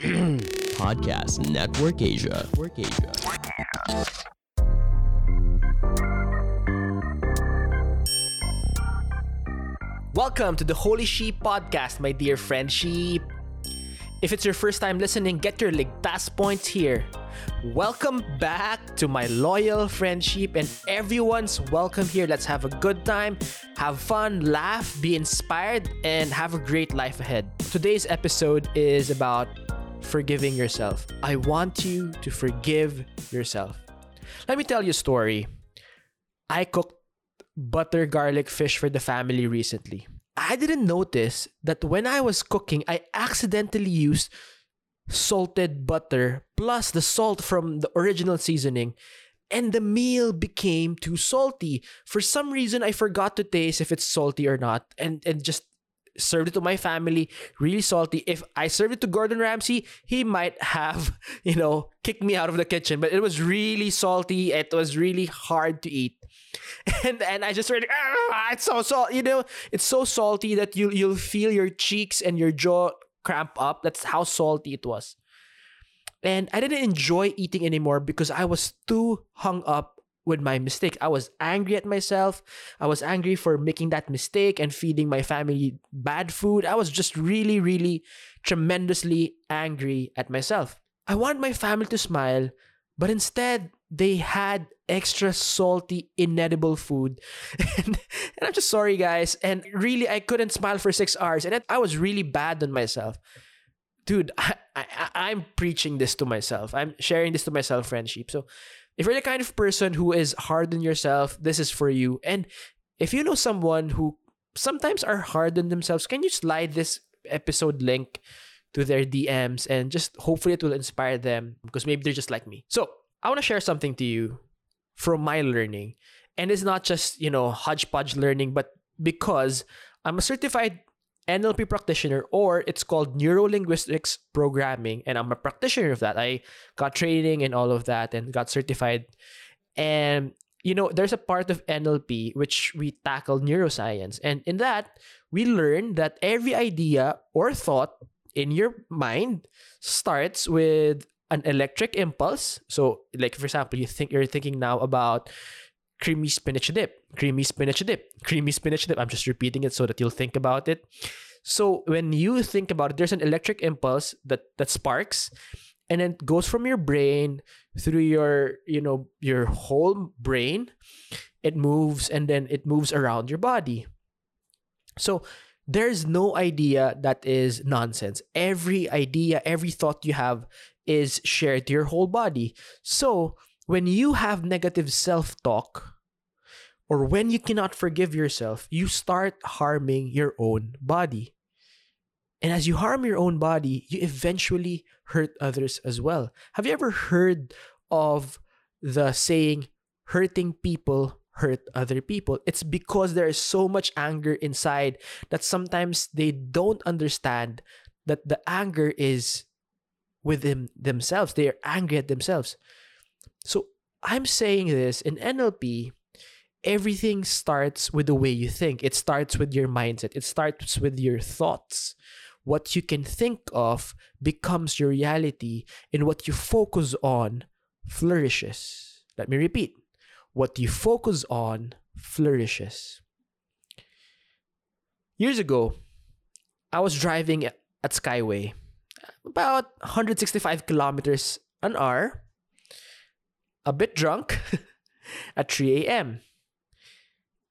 Podcast Network Asia. Network Asia. Welcome to the Holy Sheep Podcast, my dear friend sheep. If it's your first time listening, get your ligtas points here. Welcome back to my loyal friend sheep, and everyone's welcome here. Let's have a good time, have fun, laugh, be inspired, and have a great life ahead. Today's episode is about forgiving yourself. I want you to forgive yourself. Let me tell you a story. I cooked butter garlic fish for the family recently. I didn't notice that when I was cooking, I accidentally used salted butter plus the salt from the original seasoning, and the meal became too salty. For some reason, I forgot to taste if it's salty or not, and, and just served it to my family really salty. If i served it to gordon ramsay he might have you know kicked me out of the kitchen. But it was really salty. It was really hard to eat. And and i just read ah, it's so salt you know it's so salty that you you'll feel your cheeks and your jaw cramp up. That's how salty it was. And i didn't enjoy eating anymore because i was too hung up with my mistake. I was angry at myself. I was angry for making that mistake and feeding my family bad food. I was just really, really tremendously angry at myself. I want my family to smile, but instead, they had extra salty, inedible food. And, and I'm just sorry, guys. And really, I couldn't smile for six hours. And I was really bad on myself. Dude, I, I, I'm preaching this to myself. I'm sharing this to myself, friendship. So if you're the kind of person who is hard on yourself, this is for you. And if you know someone who sometimes are hard on themselves, can you slide this episode link to their DMs and just hopefully it will inspire them because maybe they're just like me. So I want to share something to you from my learning. And it's not just, you know, hodgepodge learning, but because I'm a certified NLP practitioner, or it's called Neuro Linguistics Programming, and I'm a practitioner of that. I got training and all of that and got certified. And you know, there's a part of NLP which we tackle neuroscience. And in that, we learn that every idea or thought in your mind starts with an electric impulse. So, like for example, you think you're thinking now about creamy spinach dip, creamy spinach dip, creamy spinach dip. I'm just repeating it so that you'll think about it. So when you think about it, there's an electric impulse that that sparks, and then it goes from your brain through your you know your whole brain. It moves and then it moves around your body. So there's no idea that is nonsense. Every idea, every thought you have is shared to your whole body. So when you have negative self talk, or when you cannot forgive yourself, you start harming your own body. And as you harm your own body, you eventually hurt others as well. Have you ever heard of the saying, hurting people hurt other people? It's because there is so much anger inside that sometimes they don't understand that the anger is within themselves. They are angry at themselves. So I'm saying this in NLP, everything starts with the way you think. It starts with your mindset, it starts with your thoughts. What you can think of becomes your reality, and what you focus on flourishes. Let me repeat what you focus on flourishes. Years ago, I was driving at Skyway about 165 kilometers an hour a bit drunk at 3 a.m.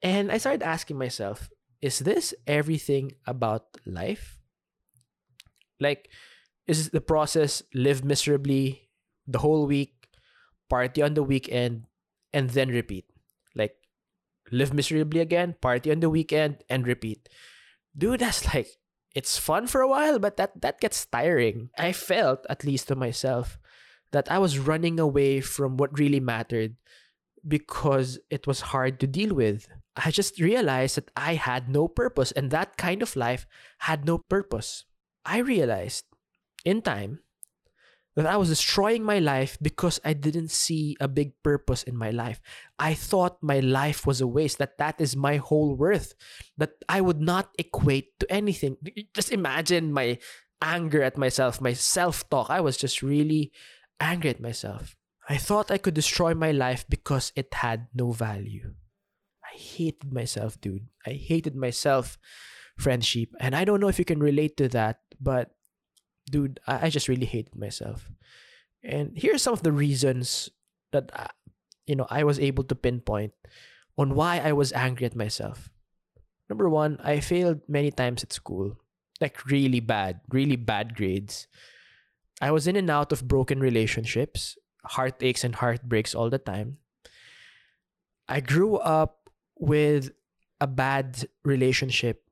And I started asking myself, is this everything about life? Like, is the process live miserably the whole week, party on the weekend, and then repeat? Like, live miserably again, party on the weekend, and repeat. Dude, that's like, it's fun for a while, but that, that gets tiring. I felt, at least to myself, that I was running away from what really mattered because it was hard to deal with. I just realized that I had no purpose, and that kind of life had no purpose. I realized in time that I was destroying my life because I didn't see a big purpose in my life. I thought my life was a waste, that that is my whole worth, that I would not equate to anything. Just imagine my anger at myself, my self talk. I was just really angry at myself. I thought I could destroy my life because it had no value. I hated myself, dude. I hated myself, friendship. And I don't know if you can relate to that, but dude, I, I just really hated myself. And here are some of the reasons that I, you know I was able to pinpoint on why I was angry at myself. Number one, I failed many times at school, like really bad, really bad grades. I was in and out of broken relationships, heartaches and heartbreaks all the time. I grew up with a bad relationship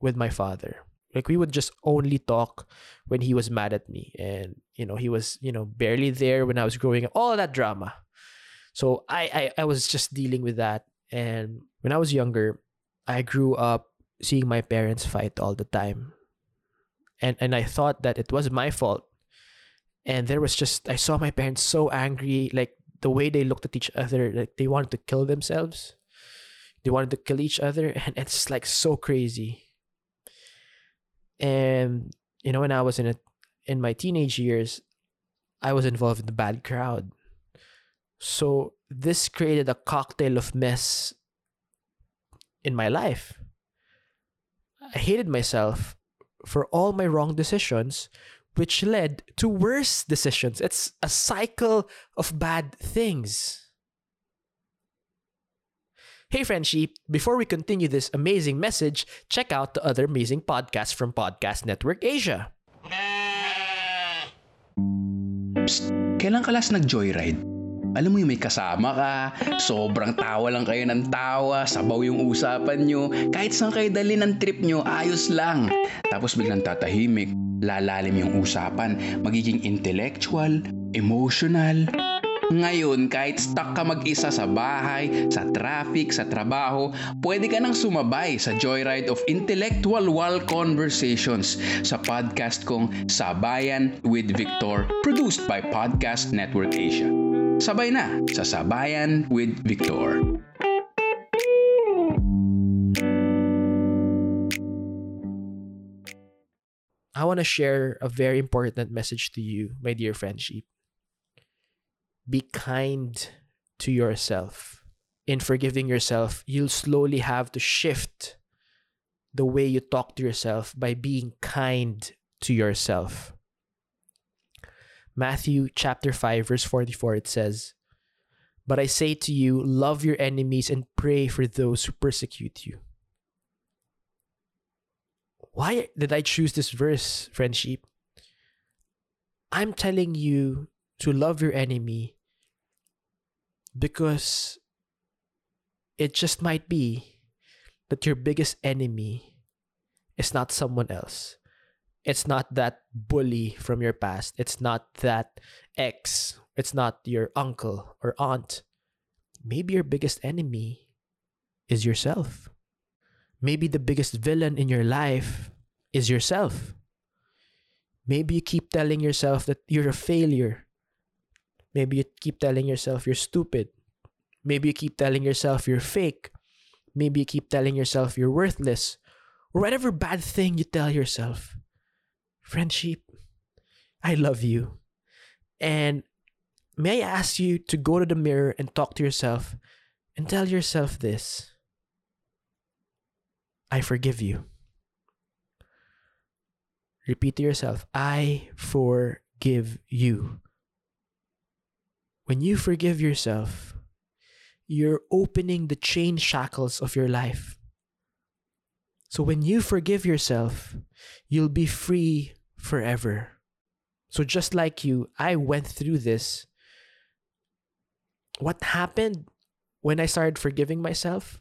with my father. Like we would just only talk when he was mad at me and you know he was you know barely there when I was growing up. All that drama. So I, I I was just dealing with that and when I was younger, I grew up seeing my parents fight all the time. And and I thought that it was my fault. And there was just I saw my parents so angry, like the way they looked at each other, like they wanted to kill themselves. They wanted to kill each other, and it's like so crazy. And you know, when I was in a in my teenage years, I was involved in the bad crowd. So this created a cocktail of mess in my life. I hated myself for all my wrong decisions, which led to worse decisions. It's a cycle of bad things. Hey, friendship, before we continue this amazing message, check out the other amazing podcasts from Podcast Network Asia. Psst, kailan ka last nag-joyride? Alam mo yung may kasama ka, sobrang tawa lang kayo ng tawa, sabaw yung usapan nyo, kahit saan kayo dali ng trip nyo, ayos lang. Tapos biglang tatahimik, lalalim yung usapan, magiging intellectual, emotional. Ngayon, kahit stuck ka mag-isa sa bahay, sa traffic, sa trabaho, pwede ka nang sumabay sa joyride of intellectual wall conversations sa podcast kong Sabayan with Victor, produced by Podcast Network Asia. Sabay na sa Sabayan with Victor. I want to share a very important message to you, my dear friendship. Be kind to yourself. In forgiving yourself, you'll slowly have to shift the way you talk to yourself by being kind to yourself. Matthew chapter 5 verse 44 it says, "But I say to you, love your enemies and pray for those who persecute you." Why did I choose this verse, friendship? I'm telling you to love your enemy because it just might be that your biggest enemy is not someone else. It's not that bully from your past. It's not that ex. It's not your uncle or aunt. Maybe your biggest enemy is yourself. Maybe the biggest villain in your life is yourself. Maybe you keep telling yourself that you're a failure. Maybe you keep telling yourself you're stupid. Maybe you keep telling yourself you're fake. Maybe you keep telling yourself you're worthless. Or whatever bad thing you tell yourself. Friendship, I love you. And may I ask you to go to the mirror and talk to yourself and tell yourself this I forgive you. Repeat to yourself, I forgive you. When you forgive yourself, you're opening the chain shackles of your life. So when you forgive yourself, you'll be free forever. So just like you, I went through this. What happened when I started forgiving myself?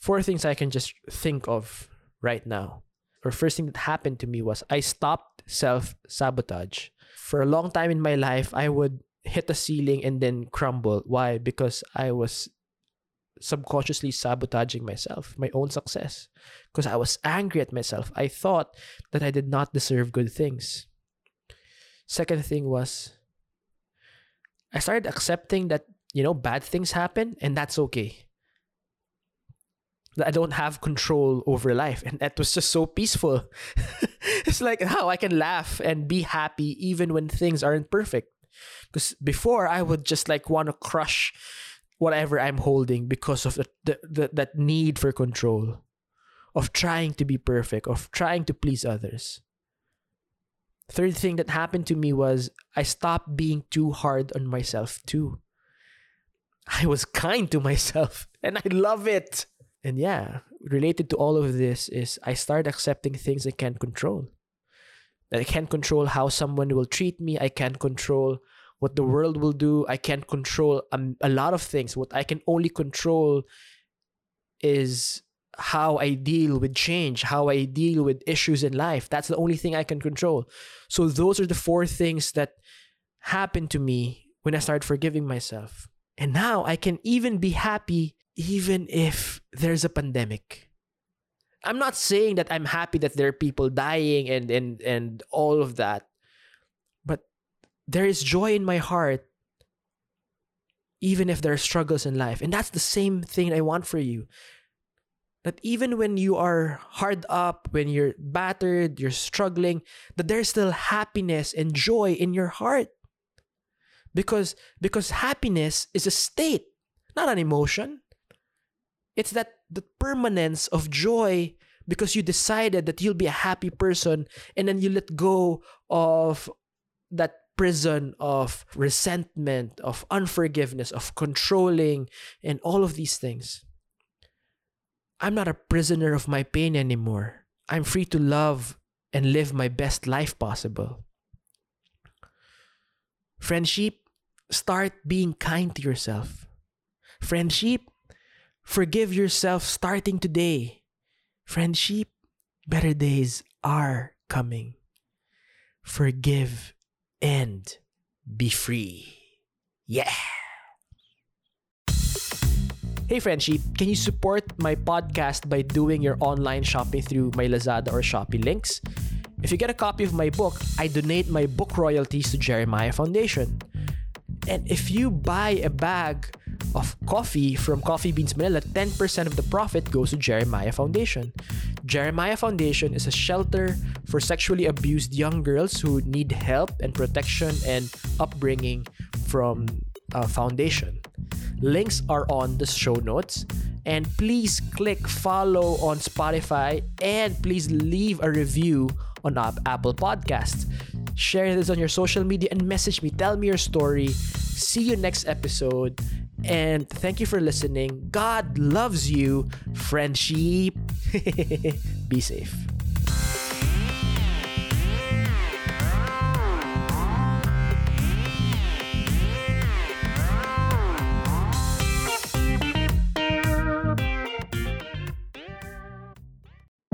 Four things I can just think of right now. Or first thing that happened to me was I stopped self sabotage. For a long time in my life, I would hit a ceiling and then crumble. Why? Because I was subconsciously sabotaging myself, my own success. Because I was angry at myself. I thought that I did not deserve good things. Second thing was, I started accepting that, you know, bad things happen and that's okay. That I don't have control over life. And that was just so peaceful. it's like how I can laugh and be happy even when things aren't perfect. Because before I would just like want to crush whatever I'm holding because of the, the, the, that need for control, of trying to be perfect, of trying to please others. Third thing that happened to me was I stopped being too hard on myself too. I was kind to myself and I love it. And yeah, related to all of this is I start accepting things I can't control. I can't control how someone will treat me. I can't control what the world will do. I can't control a, a lot of things. What I can only control is how I deal with change, how I deal with issues in life. That's the only thing I can control. So those are the four things that happened to me when I started forgiving myself. And now I can even be happy even if there's a pandemic. I'm not saying that I'm happy that there are people dying and and and all of that. But there is joy in my heart even if there are struggles in life. And that's the same thing I want for you. That even when you are hard up, when you're battered, you're struggling, that there's still happiness and joy in your heart. Because because happiness is a state, not an emotion. It's that the permanence of joy because you decided that you'll be a happy person and then you let go of that prison of resentment, of unforgiveness, of controlling, and all of these things. I'm not a prisoner of my pain anymore. I'm free to love and live my best life possible. Friendship, start being kind to yourself. Friendship, forgive yourself starting today. Friendship, better days are coming. Forgive and be free. Yeah. Hey Friendship, can you support my podcast by doing your online shopping through my Lazada or Shopee links? If you get a copy of my book, I donate my book royalties to Jeremiah Foundation. And if you buy a bag of coffee from Coffee Beans Manila, 10% of the profit goes to Jeremiah Foundation. Jeremiah Foundation is a shelter for sexually abused young girls who need help and protection and upbringing from a foundation. Links are on the show notes. And please click follow on Spotify and please leave a review on Apple Podcasts. Share this on your social media and message me. Tell me your story. See you next episode. And thank you for listening. God loves you, friendship. Be safe.